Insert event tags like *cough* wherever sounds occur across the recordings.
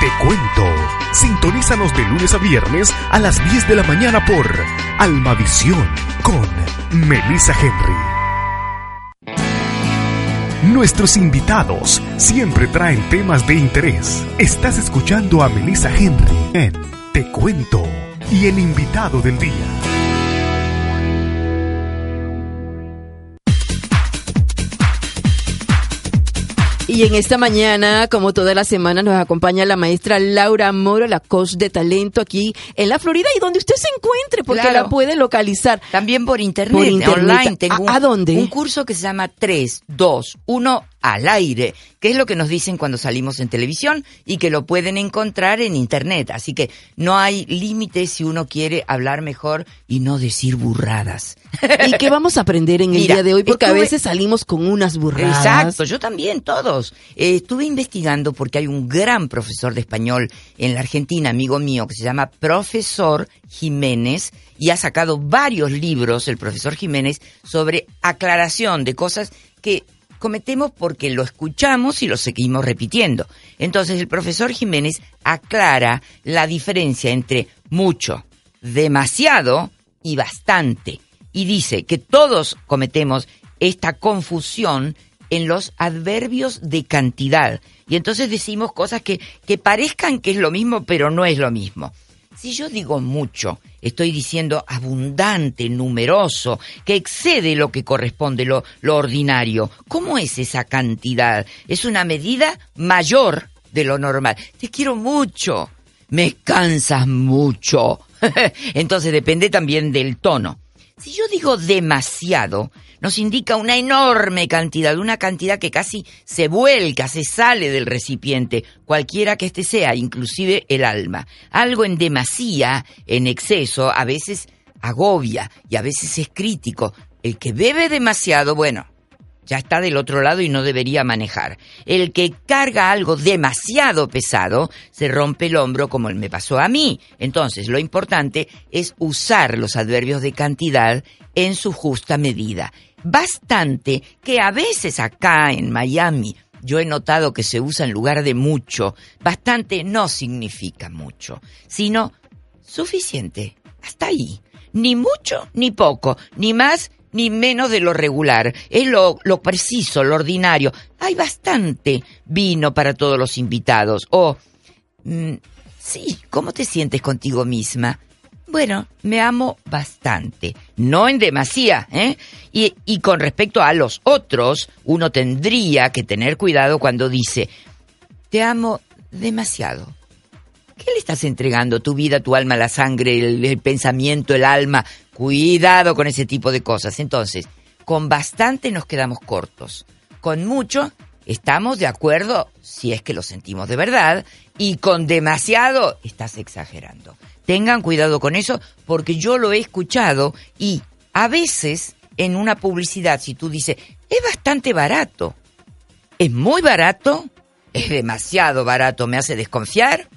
Te cuento. Sintonízanos de lunes a viernes a las 10 de la mañana por Almavisión con Melissa Henry. Nuestros invitados siempre traen temas de interés. Estás escuchando a Melissa Henry en Te cuento y el invitado del día. Y en esta mañana, como toda la semana, nos acompaña la maestra Laura Moro, la coach de talento aquí en la Florida y donde usted se encuentre, porque Claro. la puede localizar. También por internet, Por internet. online. Tengo ¿A- a dónde? Un curso que se llama 3, 2, 1 al aire, que es lo que nos dicen cuando salimos en televisión y que lo pueden encontrar en internet. Así que no hay límite si uno quiere hablar mejor y no decir burradas. ¿Y qué vamos a aprender en el Mira, día de hoy? Porque a veces salimos con unas burradas. Exacto, yo también, todos. Eh, estuve investigando porque hay un gran profesor de español en la Argentina, amigo mío, que se llama Profesor Jiménez y ha sacado varios libros, el profesor Jiménez, sobre aclaración de cosas que cometemos porque lo escuchamos y lo seguimos repitiendo. Entonces el profesor Jiménez aclara la diferencia entre mucho, demasiado y bastante. Y dice que todos cometemos esta confusión en los adverbios de cantidad. Y entonces decimos cosas que, que parezcan que es lo mismo, pero no es lo mismo. Si yo digo mucho, estoy diciendo abundante, numeroso, que excede lo que corresponde, lo, lo ordinario. ¿Cómo es esa cantidad? Es una medida mayor de lo normal. Te quiero mucho. Me cansas mucho. *laughs* Entonces depende también del tono. Si yo digo demasiado, nos indica una enorme cantidad, una cantidad que casi se vuelca, se sale del recipiente, cualquiera que éste sea, inclusive el alma. Algo en demasía, en exceso, a veces agobia y a veces es crítico. El que bebe demasiado, bueno, ya está del otro lado y no debería manejar. El que carga algo demasiado pesado se rompe el hombro como me pasó a mí. Entonces, lo importante es usar los adverbios de cantidad en su justa medida. Bastante que a veces acá en Miami yo he notado que se usa en lugar de mucho. Bastante no significa mucho, sino suficiente. Hasta ahí. Ni mucho ni poco, ni más ni menos de lo regular. Es lo, lo preciso, lo ordinario. Hay bastante vino para todos los invitados. O, mm, sí, ¿cómo te sientes contigo misma? Bueno, me amo bastante, no en demasía, ¿eh? Y, y con respecto a los otros, uno tendría que tener cuidado cuando dice, te amo demasiado. ¿Qué le estás entregando? Tu vida, tu alma, la sangre, el, pensamiento, el alma. Cuidado con ese tipo de cosas. Entonces, con bastante nos quedamos cortos. Con mucho estamos de acuerdo si es que lo sentimos de verdad. Y con demasiado estás exagerando. Tengan cuidado con eso porque yo lo he escuchado y a veces en una publicidad, si tú dices, es bastante barato, es muy barato, es demasiado barato, me hace desconfiar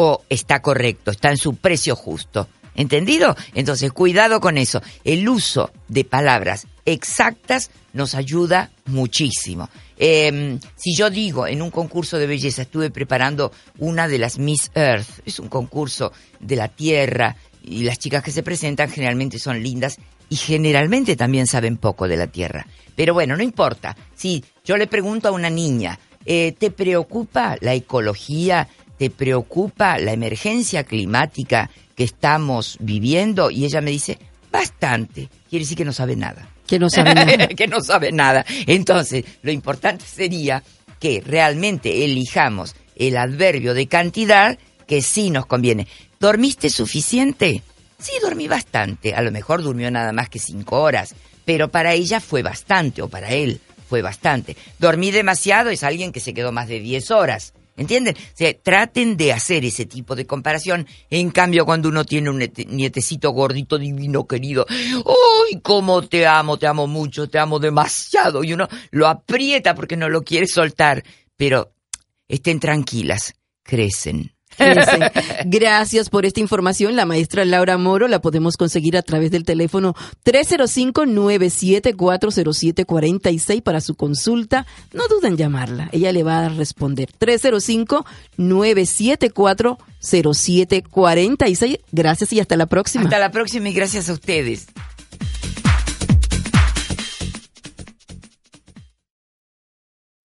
o está correcto, está en su precio justo. ¿Entendido? Entonces, cuidado con eso. El uso de palabras exactas nos ayuda muchísimo. Eh, si yo digo en un concurso de belleza, estuve preparando una de las Miss Earth, es un concurso de la Tierra, y las chicas que se presentan generalmente son lindas y generalmente también saben poco de la Tierra. Pero bueno, no importa. Si yo le pregunto a una niña, eh, ¿te preocupa la ecología? ¿Te preocupa la emergencia climática que estamos viviendo? Y ella me dice, bastante. Quiere decir que no sabe nada. Que no sabe nada. *laughs* que no sabe nada. Entonces, lo importante sería que realmente elijamos el adverbio de cantidad que sí nos conviene. ¿Dormiste suficiente? Sí, dormí bastante. A lo mejor durmió nada más que cinco horas, pero para ella fue bastante, o para él fue bastante. Dormí demasiado es alguien que se quedó más de diez horas. ¿Entienden? O sea, traten de hacer ese tipo de comparación. En cambio, cuando uno tiene un nietecito gordito, divino, querido, ¡ay, cómo te amo, te amo mucho, te amo demasiado! Y uno lo aprieta porque no lo quiere soltar. Pero estén tranquilas, crecen. Gracias por esta información. La maestra Laura Moro la podemos conseguir a través del teléfono 305-9740746 para su consulta. No duden en llamarla. Ella le va a responder. 305-9740746. Gracias y hasta la próxima. Hasta la próxima y gracias a ustedes.